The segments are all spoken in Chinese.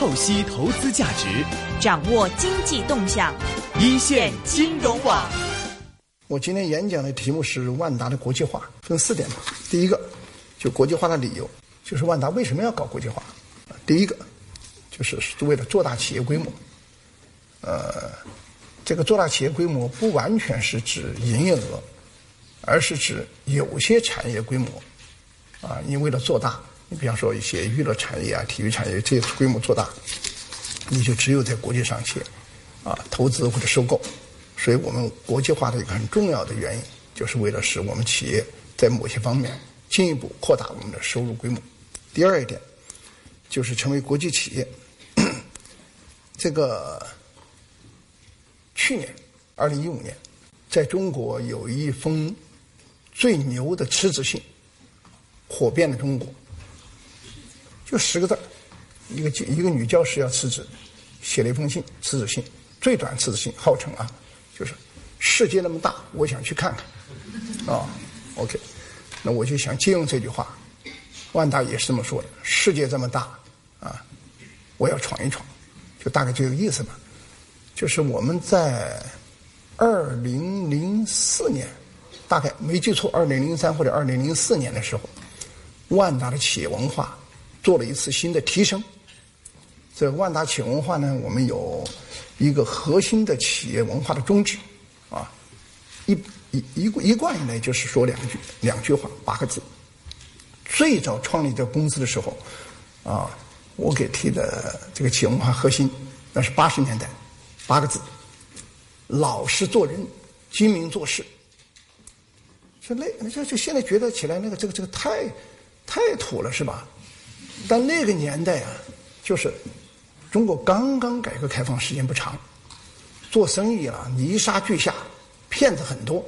透析投资价值，掌握经济动向，一线金融网。我今天演讲的题目是万达的国际化，分四点吧。第一个，就国际化的理由，就是万达为什么要搞国际化？第一个，就是为了做大企业规模。呃，这个做大企业规模不完全是指营业额，而是指有些产业规模。啊，你为了做大，你比方说一些娱乐产业啊、体育产业，这些规模做大，你就只有在国际上去啊投资或者收购。所以我们国际化的一个很重要的原因，就是为了使我们企业在某些方面进一步扩大我们的收入规模。第二一点，就是成为国际企业。这个去年二零一五年，在中国有一封最牛的辞职信。火遍了中国，就十个字一个一个女教师要辞职，写了一封信，辞职信，最短辞职信，号称啊，就是世界那么大，我想去看看，啊，OK，那我就想借用这句话，万达也是这么说的，世界这么大，啊，我要闯一闯，就大概这个意思吧，就是我们在二零零四年，大概没记错，二零零三或者二零零四年的时候。万达的企业文化做了一次新的提升。这万达企业文化呢，我们有一个核心的企业文化的宗旨，啊，一一一一贯以来就是说两句两句话八个字。最早创立这公司的时候，啊，我给提的这个企业文化核心，那是八十年代八个字：老实做人，精明做事。就那这这现在觉得起来那个这个这个太。太土了是吧？但那个年代啊，就是中国刚刚改革开放时间不长，做生意啊泥沙俱下，骗子很多。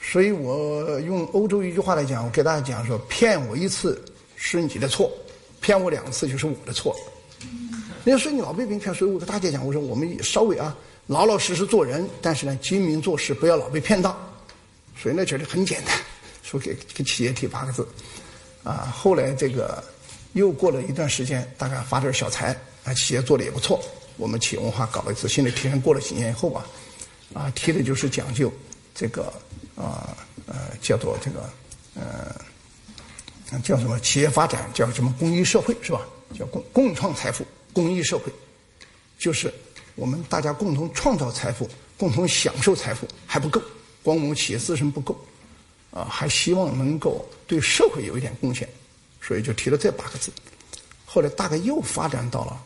所以我用欧洲一句话来讲，我给大家讲说：骗我一次是你的错，骗我两次就是我的错。那所以你老被别人骗，所以我跟大家讲，我说我们稍微啊老老实实做人，但是呢精明做事，不要老被骗到。所以呢觉得很简单，说给给企业提八个字。啊，后来这个又过了一段时间，大概发点小财，啊，企业做的也不错。我们企业文化搞了一次新的提升，过了几年以后吧，啊，提的就是讲究这个啊呃叫做这个呃叫什么企业发展，叫什么公益社会是吧？叫共共创财富，公益社会，就是我们大家共同创造财富，共同享受财富还不够，光我们企业自身不够。啊，还希望能够对社会有一点贡献，所以就提了这八个字。后来大概又发展到了，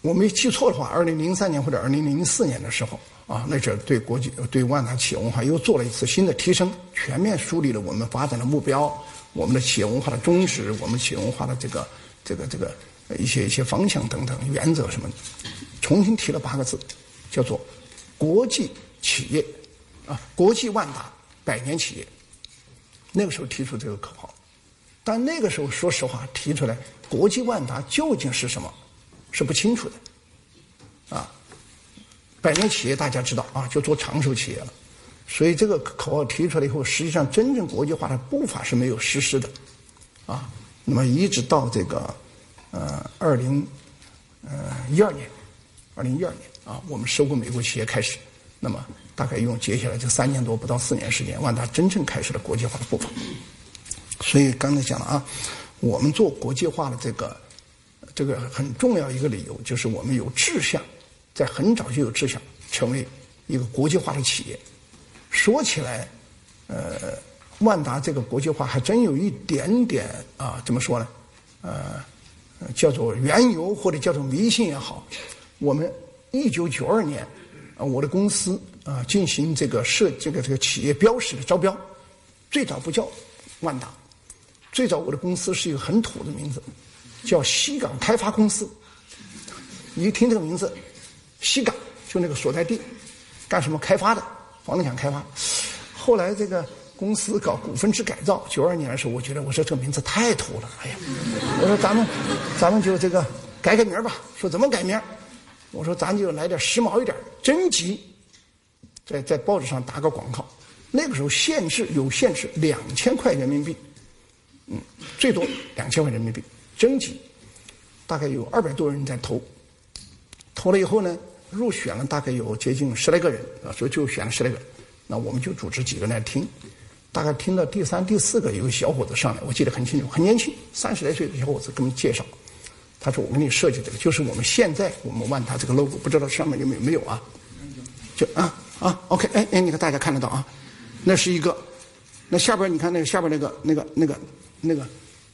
我没记错的话，二零零三年或者二零零四年的时候，啊，那阵对国际对万达企业文化又做了一次新的提升，全面梳理了我们发展的目标、我们的企业文化的宗旨、我们企业文化的这个这个这个一些一些方向等等原则什么，重新提了八个字，叫做国际企业。啊，国际万达百年企业，那个时候提出这个口号，但那个时候说实话提出来，国际万达究竟是什么，是不清楚的。啊，百年企业大家知道啊，就做长寿企业了，所以这个口号提出来以后，实际上真正国际化的步伐是没有实施的。啊，那么一直到这个呃二零呃一二年，二零一二年啊，我们收购美国企业开始，那么。大概用接下来这三年多不到四年时间，万达真正开始了国际化的步伐。所以刚才讲了啊，我们做国际化的这个这个很重要一个理由，就是我们有志向，在很早就有志向成为一个国际化的企业。说起来，呃，万达这个国际化还真有一点点啊，怎么说呢？呃，叫做缘由或者叫做迷信也好，我们一九九二年啊，我的公司。啊，进行这个设这个这个企业标识的招标，最早不叫万达，最早我的公司是一个很土的名字，叫西港开发公司。你一听这个名字，西港就那个所在地，干什么开发的，房地产开发。后来这个公司搞股份制改造，九二年的时候，我觉得我说这个名字太土了，哎呀，我说咱们咱们就这个改改名吧。说怎么改名？我说咱就来点时髦一点，征集。在在报纸上打个广告，那个时候限制有限制两千块人民币，嗯，最多两千块人民币征集，大概有二百多人在投，投了以后呢，入选了大概有接近十来个人啊，所以就选了十来个。那我们就组织几个人来听，大概听到第三、第四个，有个小伙子上来，我记得很清楚，很年轻，三十来岁的小伙子给我们介绍，他说：“我给你设计这个，就是我们现在我们万达这个 logo，不知道上面有没有没有啊？就啊啊，OK，哎哎，你看大家看得到啊，那是一个，那下边你看那个下边那个那个那个那个。”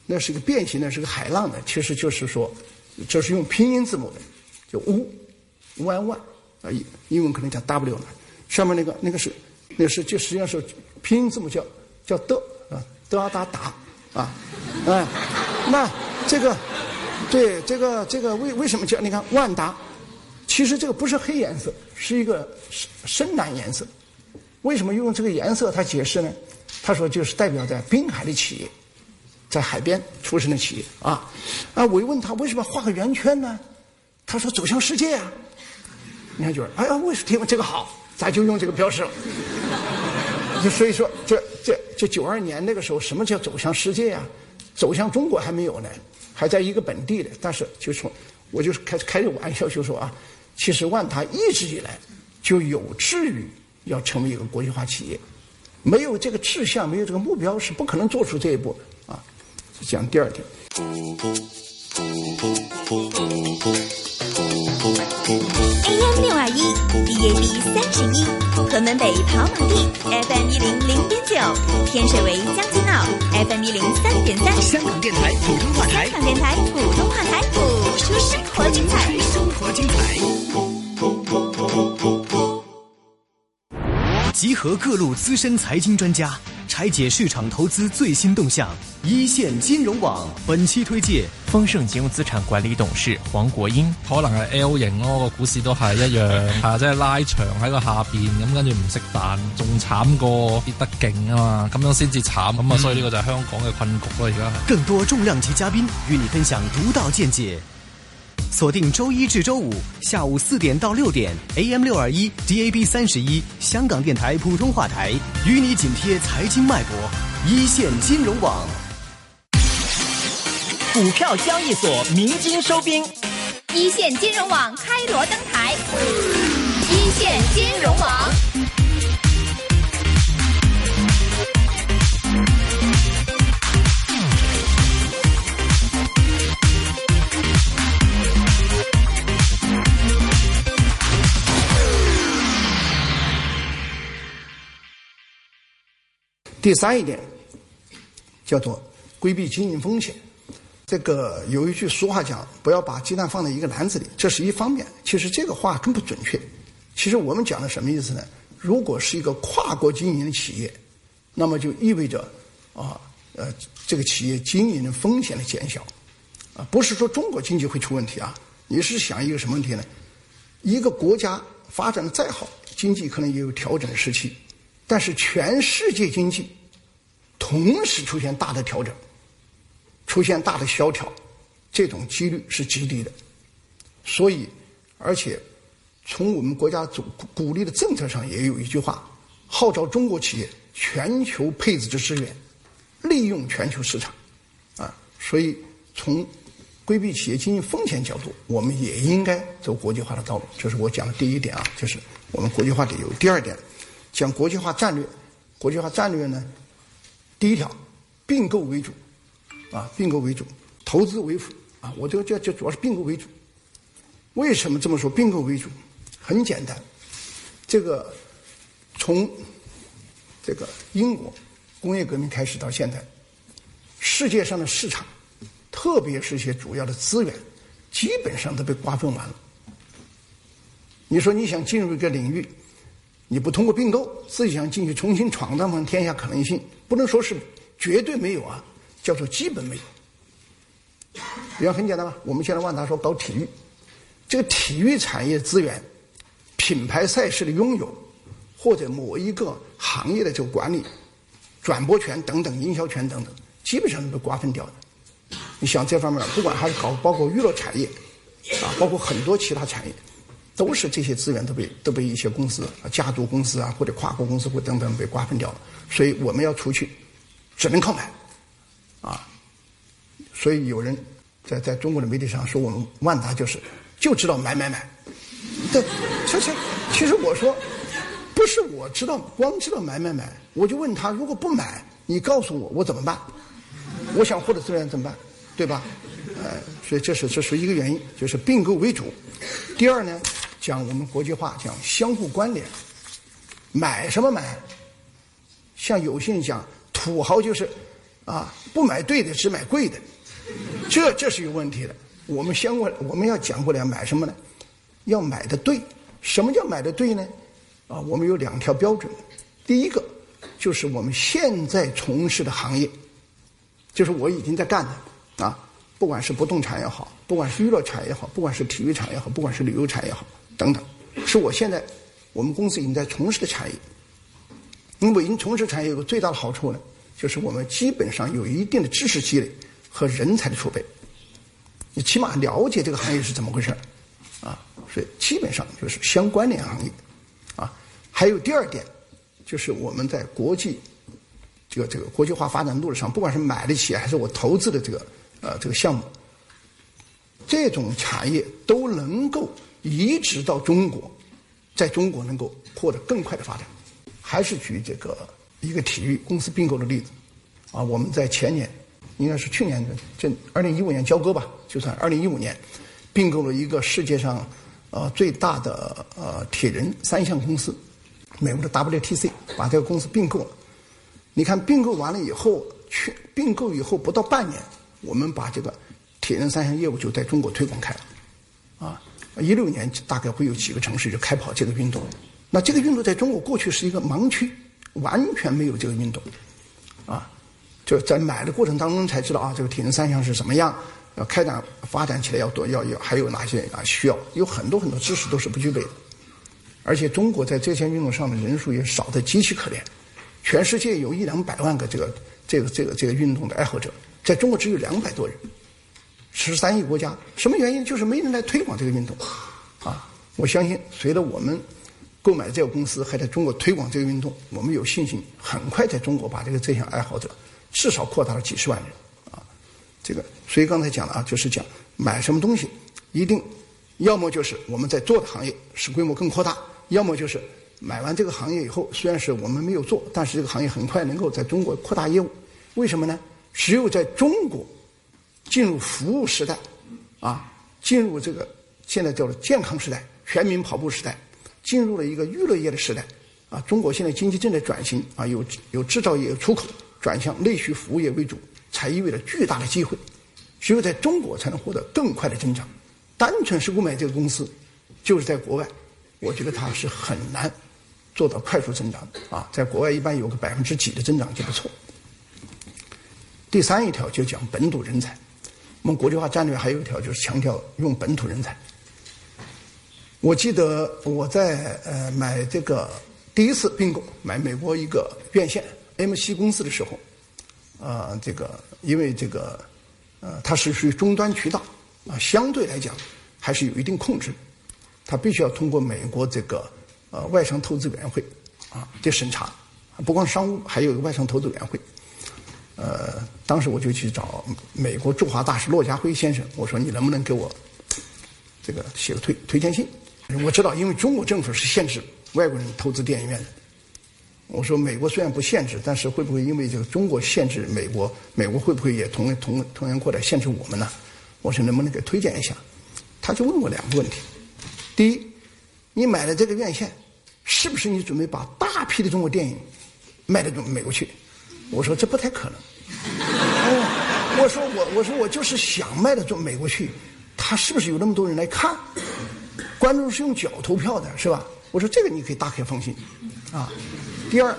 那是一个变形的，是个海浪的，其实就是说，这是用拼音字母的，就 w one one 啊，英英文可能叫 w 呢。上面那个那个是，那是就实际上是拼音字母叫叫的啊，的达达啊，哎，那这个对这个这个为为什么叫你看万达？其实这个不是黑颜色，是一个深深蓝颜色。为什么用这个颜色？他解释呢？他说就是代表在滨海的企业。在海边出生的企业啊，啊！我一问他为什么画个圆圈呢？他说走向世界啊。你看，就是哎呀，为什么这个好？咱就用这个标识了。就所以说，这这这九二年那个时候，什么叫走向世界啊？走向中国还没有呢，还在一个本地的。但是就从，我就是开开个玩笑，就说啊，其实万达一直以来就有志于要成为一个国际化企业，没有这个志向，没有这个目标，是不可能做出这一步啊。讲第二点。AM 六二一，DAB 三十一，屯门北跑马地，FM 一零零点九，天水围将军澳，FM 一零三点三。香港电台普通话台。香港电台普通话台，生活精彩。生活精彩。集合各路资深财经专家。拆解市场投资最新动向，一线金融网本期推介豐盛金融資產管理董事黃國英。可能係 L 型咯，個股市都係一樣，係即係拉長喺個下邊，咁跟住唔識彈，仲慘過跌得勁啊嘛，咁樣先至慘，咁啊，所以呢個就係香港嘅困局咯，而家。更多重量級嘉賓與你分享獨到見解。鎖定周一至周五下午四点到六点，AM 六二一，DAB 三十一，香港电台普通话台，与你紧贴财经脉搏，一线金融网。股票交易所鸣金收兵，一线金融网开锣登台，一线金融網。第三一点，叫做规避经营风险。这个有一句俗话讲：“不要把鸡蛋放在一个篮子里。”这是一方面。其实这个话更不准确。其实我们讲的什么意思呢？如果是一个跨国经营的企业，那么就意味着啊，呃，这个企业经营的风险的减小。啊，不是说中国经济会出问题啊。你是想一个什么问题呢？一个国家发展的再好，经济可能也有调整的时期。但是全世界经济同时出现大的调整，出现大的萧条，这种几率是极低的。所以，而且从我们国家主鼓励的政策上也有一句话，号召中国企业全球配置的资源，利用全球市场。啊，所以从规避企业经营风险角度，我们也应该走国际化的道路。这是我讲的第一点啊，就是我们国际化理由。第二点。讲国际化战略，国际化战略呢，第一条，并购为主，啊，并购为主，投资为辅，啊，我就这这主要是并购为主。为什么这么说？并购为主，很简单，这个从这个英国工业革命开始到现在，世界上的市场，特别是一些主要的资源，基本上都被瓜分完了。你说你想进入一个领域？你不通过并购，自己想进去重新闯荡天下可能性，不能说是绝对没有啊，叫做基本没有。比方很简单吧，我们现在万达说搞体育，这个体育产业资源、品牌赛事的拥有，或者某一个行业的这个管理、转播权等等、营销权等等，基本上都被瓜分掉的。你想这方面，不管还是搞包括娱乐产业，啊，包括很多其他产业。都是这些资源都被都被一些公司啊、家族公司啊或者跨国公司或等等被瓜分掉了，所以我们要出去，只能靠买，啊，所以有人在在中国的媒体上说我们万达就是就知道买买买。对，其实其实我说不是我知道光知道买买买，我就问他如果不买，你告诉我我怎么办？我想获得资源怎么办？对吧？呃，所以这是这是一个原因，就是并购为主。第二呢，讲我们国际化，讲相互关联。买什么买？像有些人讲土豪就是啊，不买对的，只买贵的，这这是有问题的。我们相过我们要讲过来买什么呢？要买的对。什么叫买的对呢？啊，我们有两条标准。第一个就是我们现在从事的行业，就是我已经在干的啊，不管是不动产也好，不管是娱乐产业也好，不管是体育产业也好，不管是旅游产业也好，等等，是我现在。我们公司已经在从事的产业，因为已经从事产业有个最大的好处呢，就是我们基本上有一定的知识积累和人才的储备，你起码了解这个行业是怎么回事啊，所以基本上就是相关联行业，啊，还有第二点，就是我们在国际这个这个国际化发展路上，不管是买的企业还是我投资的这个呃这个项目，这种产业都能够移植到中国。在中国能够获得更快的发展，还是举这个一个体育公司并购的例子，啊，我们在前年，应该是去年的这二零一五年交割吧，就算二零一五年，并购了一个世界上呃最大的呃铁人三项公司，美国的 WTC 把这个公司并购了。你看并购完了以后，去并购以后不到半年，我们把这个铁人三项业务就在中国推广开了，啊。一六年大概会有几个城市就开跑这个运动，那这个运动在中国过去是一个盲区，完全没有这个运动，啊，就在买的过程当中才知道啊，这个铁人三项是什么样，要开展发展起来要多要要还有哪些啊需要，有很多很多知识都是不具备的，而且中国在这项运动上的人数也少得极其可怜，全世界有一两百万个这个这个这个这个运动的爱好者，在中国只有两百多人。十三亿国家，什么原因？就是没人来推广这个运动，啊！我相信，随着我们购买这个公司，还在中国推广这个运动，我们有信心很快在中国把这个这项爱好者至少扩大了几十万人，啊！这个，所以刚才讲了啊，就是讲买什么东西，一定要么就是我们在做的行业使规模更扩大，要么就是买完这个行业以后，虽然是我们没有做，但是这个行业很快能够在中国扩大业务。为什么呢？只有在中国。进入服务时代，啊，进入这个现在叫做健康时代、全民跑步时代，进入了一个娱乐业的时代，啊，中国现在经济正在转型，啊，有有制造业、有出口，转向内需服务业为主，才意味着巨大的机会，只有在中国才能获得更快的增长。单纯是购买这个公司，就是在国外，我觉得它是很难做到快速增长的，啊，在国外一般有个百分之几的增长就不错。第三一条就讲本土人才。我们国际化战略还有一条，就是强调用本土人才。我记得我在呃买这个第一次并购买美国一个院线 MC 公司的时候，啊，这个因为这个呃它是属于终端渠道啊，相对来讲还是有一定控制，它必须要通过美国这个呃外商投资委员会啊的审查，不光商务，还有一个外商投资委员会。呃，当时我就去找美国驻华大使骆家辉先生，我说你能不能给我这个写个推推荐信？我知道，因为中国政府是限制外国人投资电影院的。我说美国虽然不限制，但是会不会因为这个中国限制美国，美国会不会也同同同样过来限制我们呢？我说能不能给推荐一下？他就问我两个问题：第一，你买了这个院线，是不是你准备把大批的中国电影卖到美国去？我说这不太可能。我说我我说我就是想卖到中美国去，他是不是有那么多人来看？观众是用脚投票的，是吧？我说这个你可以大可放心，啊。第二，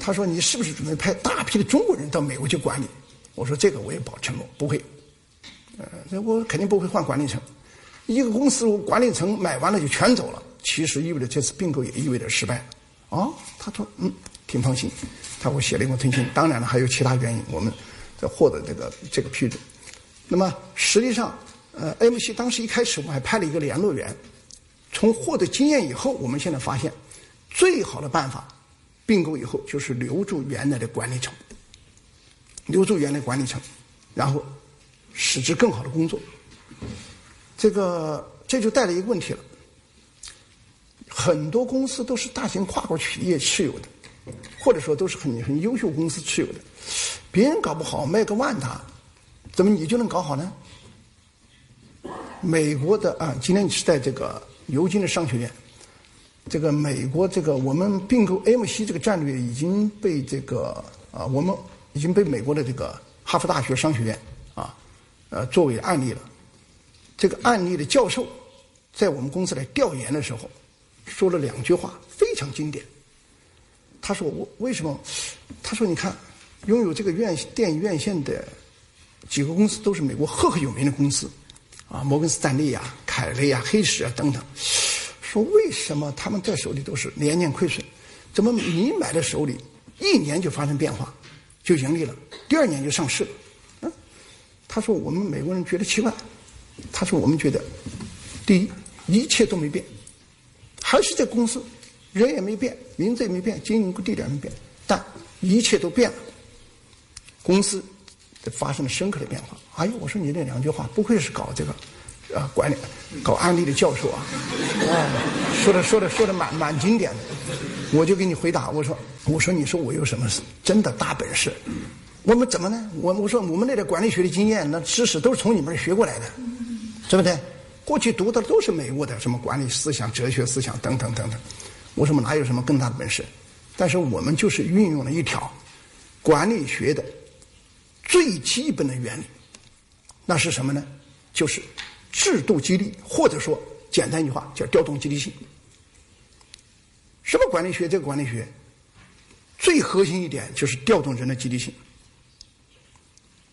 他说你是不是准备派大批的中国人到美国去管理？我说这个我也保承诺不会，呃，我肯定不会换管理层。一个公司管理层买完了就全走了，其实意味着这次并购也意味着失败。啊，他说嗯，挺放心。他会写了一封推信，当然了，还有其他原因，我们在获得这个这个批准。那么实际上，呃，MC 当时一开始我们还派了一个联络员。从获得经验以后，我们现在发现，最好的办法，并购以后就是留住原来的管理层，留住原来管理层，然后使之更好的工作。这个这就带来一个问题了，很多公司都是大型跨国企业持有的，或者说都是很很优秀公司持有的，别人搞不好卖个万达，怎么你就能搞好呢？美国的啊，今天你是在这个牛津的商学院，这个美国这个我们并购 MC 这个战略已经被这个啊，我们已经被美国的这个哈佛大学商学院啊，呃作为案例了。这个案例的教授在我们公司来调研的时候，说了两句话非常经典。他说：“我为什么？他说你看，拥有这个院电影院线的几个公司都是美国赫赫有名的公司。”啊，摩根斯坦利呀、凯雷呀、黑石啊等等，说为什么他们在手里都是年年亏损？怎么你买的手里一年就发生变化，就盈利了，第二年就上市了？嗯，他说我们美国人觉得奇怪，他说我们觉得，第一一切都没变，还是这公司，人也没变，名字也没变，经营地点没变，但一切都变了，公司。发生了深刻的变化。哎呦，我说你那两句话，不愧是搞这个，啊，管理、搞安利的教授啊，啊，说的说的说的蛮蛮经典的。我就给你回答，我说我说你说我有什么真的大本事？我们怎么呢？我我说我们那点管理学的经验，那知识都是从你们那学过来的，对不对？过去读的都是美国的什么管理思想、哲学思想等等等等。我说我哪有什么更大的本事？但是我们就是运用了一条管理学的。最基本的原理，那是什么呢？就是制度激励，或者说简单一句话叫调动积极性。什么管理学？这个管理学最核心一点就是调动人的积极性，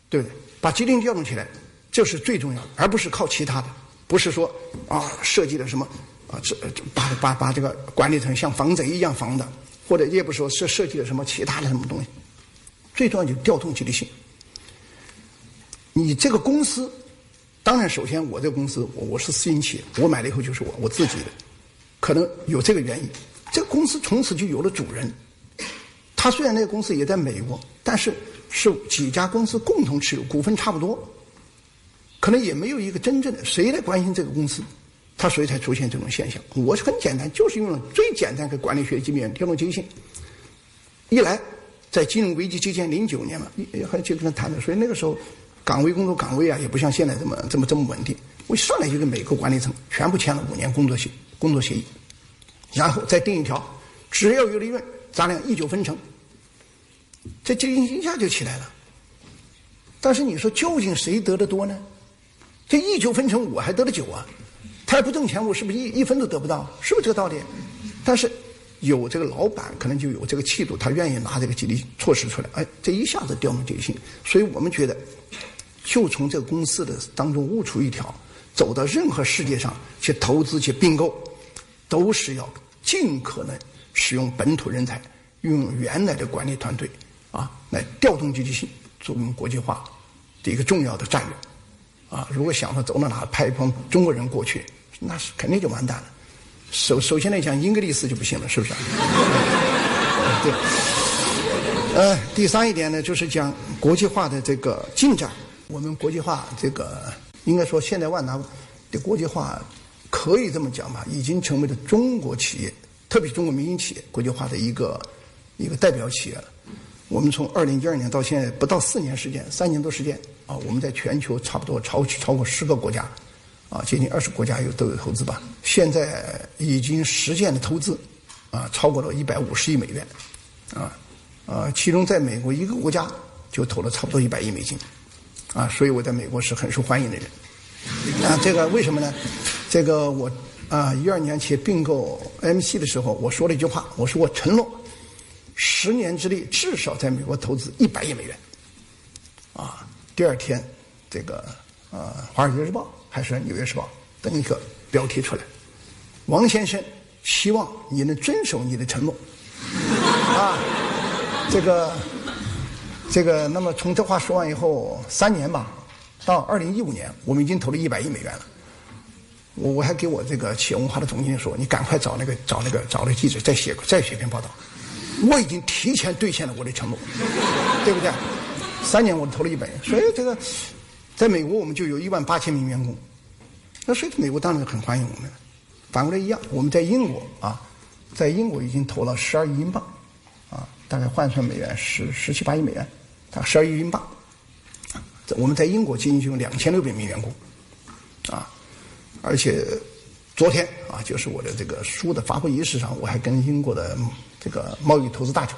对不对？把积极性调动起来，这是最重要的，而不是靠其他的。不是说啊，设计的什么啊，这把把把这个管理层像防贼一样防的，或者也不说设设计的什么其他的什么东西。最重要就是调动积极性。你这个公司，当然，首先我这个公司，我我是私营企业，我买了以后就是我我自己的，可能有这个原因。这个公司从此就有了主人。他虽然那个公司也在美国，但是是几家公司共同持有，股份差不多，可能也没有一个真正的谁来关心这个公司，他所以才出现这种现象。我是很简单，就是用了最简单的管理学基本调动积极性。一来，在金融危机期间，零九年嘛，也还就跟他谈的，所以那个时候。岗位工作岗位啊，也不像现在这么这么这么稳定。我上来就跟每个管理层全部签了五年工作协工作协议，然后再定一条，只要有利润，咱俩一九分成。这经营一下就起来了。但是你说究竟谁得的多呢？这一九分成我还得了九啊，他也不挣钱，我是不是一一分都得不到？是不是这个道理？但是。有这个老板，可能就有这个气度，他愿意拿这个激励措施出来，哎，这一下子调动积极性。所以我们觉得，就从这个公司的当中悟出一条，走到任何世界上去投资去并购，都是要尽可能使用本土人才，用原来的管理团队啊，来调动积极性，作为国际化的一个重要的战略。啊，如果想着走到哪派一帮中国人过去，那是肯定就完蛋了。首首先来讲，英格利斯就不行了，是不是？对。呃，第三一点呢，就是讲国际化的这个进展。我们国际化这个，应该说现在万达的国际化，可以这么讲吧，已经成为了中国企业，特别中国民营企业国际化的一个一个代表企业了。我们从二零一二年到现在不到四年时间，三年多时间啊，我们在全球差不多超超过十个国家。啊，接近二十国家有都有投资吧。现在已经实现的投资，啊，超过了一百五十亿美元，啊，啊，其中在美国一个国家就投了差不多一百亿美金，啊，所以我在美国是很受欢迎的人。啊，这个为什么呢？这个我啊，一二年去并购 MC 的时候，我说了一句话，我说我承诺十年之内至少在美国投资一百亿美元。啊，第二天这个呃，《华尔街日报》。还是《纽约时报》登一个标题出来，王先生希望你能遵守你的承诺，啊，这个，这个，那么从这话说完以后，三年吧，到二零一五年，我们已经投了一百亿美元了。我我还给我这个企业文化的总经理说，你赶快找那个找那个找那个记者再写再写篇报道，我已经提前兑现了我的承诺，对不对？三年我投了一百，所以这个。在美国我们就有一万八千名员工，那所以美国当然很欢迎我们。反过来一样，我们在英国啊，在英国已经投了十二亿英镑，啊，大概换算美元十十七八亿美元，大概十二亿英镑。我们在英国仅仅有两千六百名员工，啊，而且昨天啊，就是我的这个书的发布仪式上，我还跟英国的这个贸易投资大臣，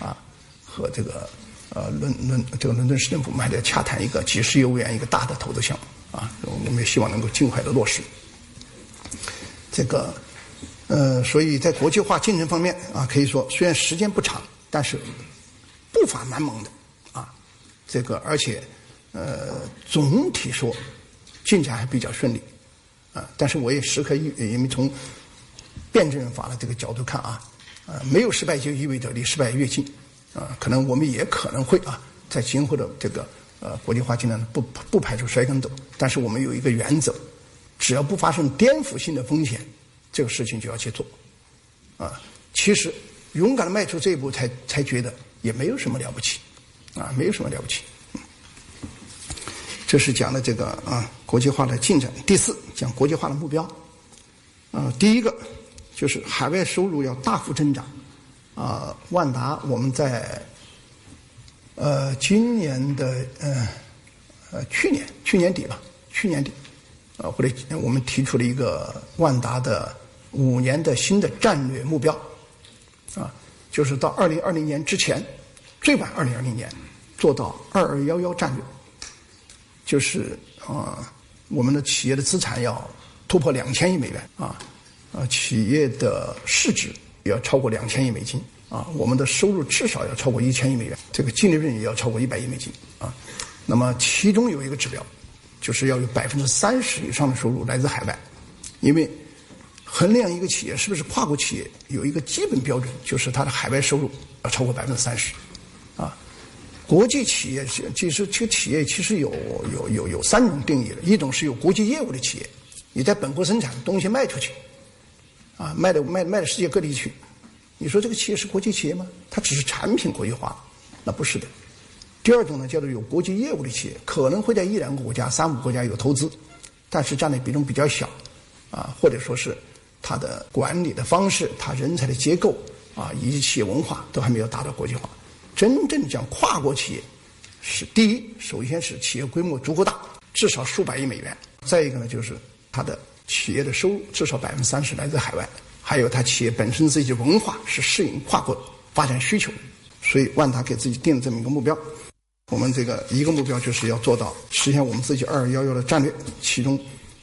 啊，和这个呃伦伦这个伦敦市政府，我们还在洽谈一个几十亿欧元一个大的投资项目，啊，我们也希望能够尽快的落实。这个呃，所以在国际化进程方面啊，可以说虽然时间不长，但是步伐蛮猛的啊，这个而且。呃，总体说进展还比较顺利，啊，但是我也时刻因因为从辩证法的这个角度看啊，呃，没有失败就意味着离失败越近，啊，可能我们也可能会啊，在今后的这个呃国际化进程不不排除摔跟斗，但是我们有一个原则，只要不发生颠覆性的风险，这个事情就要去做，啊，其实勇敢的迈出这一步，才才觉得也没有什么了不起，啊，没有什么了不起。这是讲的这个啊国际化的进展。第四讲国际化的目标，啊，第一个就是海外收入要大幅增长，啊，万达我们在呃今年的呃呃去年去年底吧，去年底啊或者我们提出了一个万达的五年的新的战略目标，啊，就是到二零二零年之前，最晚二零二零年做到二二幺幺战略。就是啊，我们的企业的资产要突破两千亿美元啊，啊，企业的市值要超过两千亿美金啊，我们的收入至少要超过一千亿美元，这个净利润也要超过一百亿美金啊。那么其中有一个指标，就是要有百分之三十以上的收入来自海外，因为衡量一个企业是不是跨国企业，有一个基本标准，就是它的海外收入要超过百分之三十。国际企业，其实这个企业其实有有有有三种定义的，一种是有国际业务的企业，你在本国生产东西卖出去，啊，卖的卖卖到世界各地去，你说这个企业是国际企业吗？它只是产品国际化，那不是的。第二种呢，叫做有国际业务的企业，可能会在一两个国家、三五个国家有投资，但是占的比重比较小，啊，或者说是它的管理的方式、它人才的结构啊，以及企业文化都还没有达到国际化。真正讲跨国企业，是第一，首先是企业规模足够大，至少数百亿美元；再一个呢，就是它的企业的收入至少百分之三十来自海外，还有它企业本身自己的文化是适应跨国发展需求。所以万达给自己定了这么一个目标，我们这个一个目标就是要做到实现我们自己二幺幺的战略，其中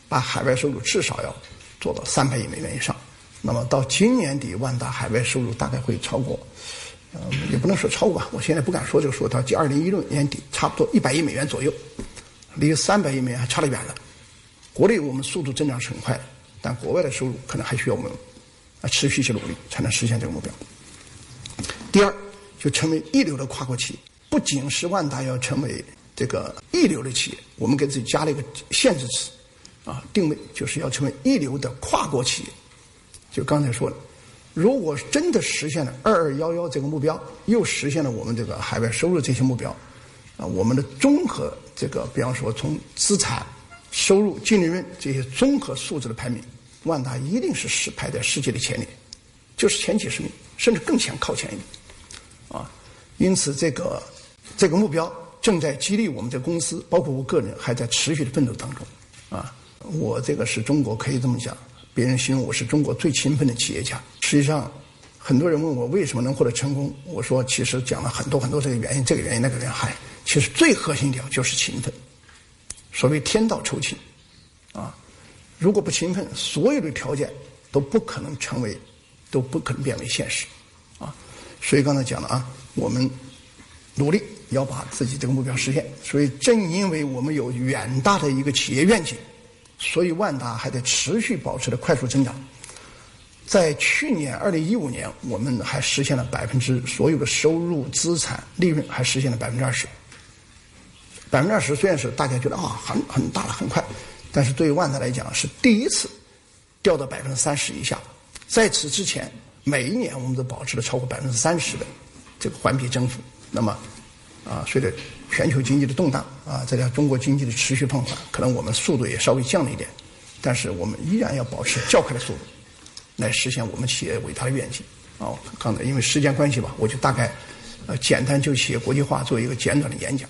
把海外收入至少要做到三百亿美元以上。那么到今年底，万达海外收入大概会超过。呃，也不能说超过吧，我现在不敢说这个数。到二零一六年底，差不多一百亿美元左右，离三百亿美元还差得远了。国内我们速度增长是很快，但国外的收入可能还需要我们啊持续去努力，才能实现这个目标。第二，就成为一流的跨国企业，不仅是万达要成为这个一流的企业，我们给自己加了一个限制词，啊，定位就是要成为一流的跨国企业。就刚才说的。如果真的实现了二二幺幺这个目标，又实现了我们这个海外收入这些目标，啊，我们的综合这个，比方说从资产、收入、净利润这些综合素质的排名，万达一定是世排在世界的前列，就是前几十名，甚至更前靠前一点，啊，因此这个这个目标正在激励我们这公司，包括我个人还在持续的奋斗当中，啊，我这个是中国可以这么讲。别人形容我是中国最勤奋的企业家。实际上，很多人问我为什么能获得成功，我说其实讲了很多很多这个原因，这个原因那个原因，嗨，其实最核心一条就是勤奋。所谓天道酬勤，啊，如果不勤奋，所有的条件都不可能成为，都不可能变为现实，啊，所以刚才讲了啊，我们努力要把自己这个目标实现。所以正因为我们有远大的一个企业愿景。所以万达还在持续保持着快速增长，在去年二零一五年，我们还实现了百分之所有的收入、资产、利润还实现了百分之二十。百分之二十虽然是大家觉得啊很很大了很快，但是对于万达来讲是第一次掉到百分之三十以下。在此之前，每一年我们都保持了超过百分之三十的这个环比增幅。那么啊，随着全球经济的动荡啊，再加上中国经济的持续放缓，可能我们速度也稍微降了一点，但是我们依然要保持较快的速度，来实现我们企业伟大的愿景。啊，刚才因为时间关系吧，我就大概呃简单就企业国际化做一个简短的演讲。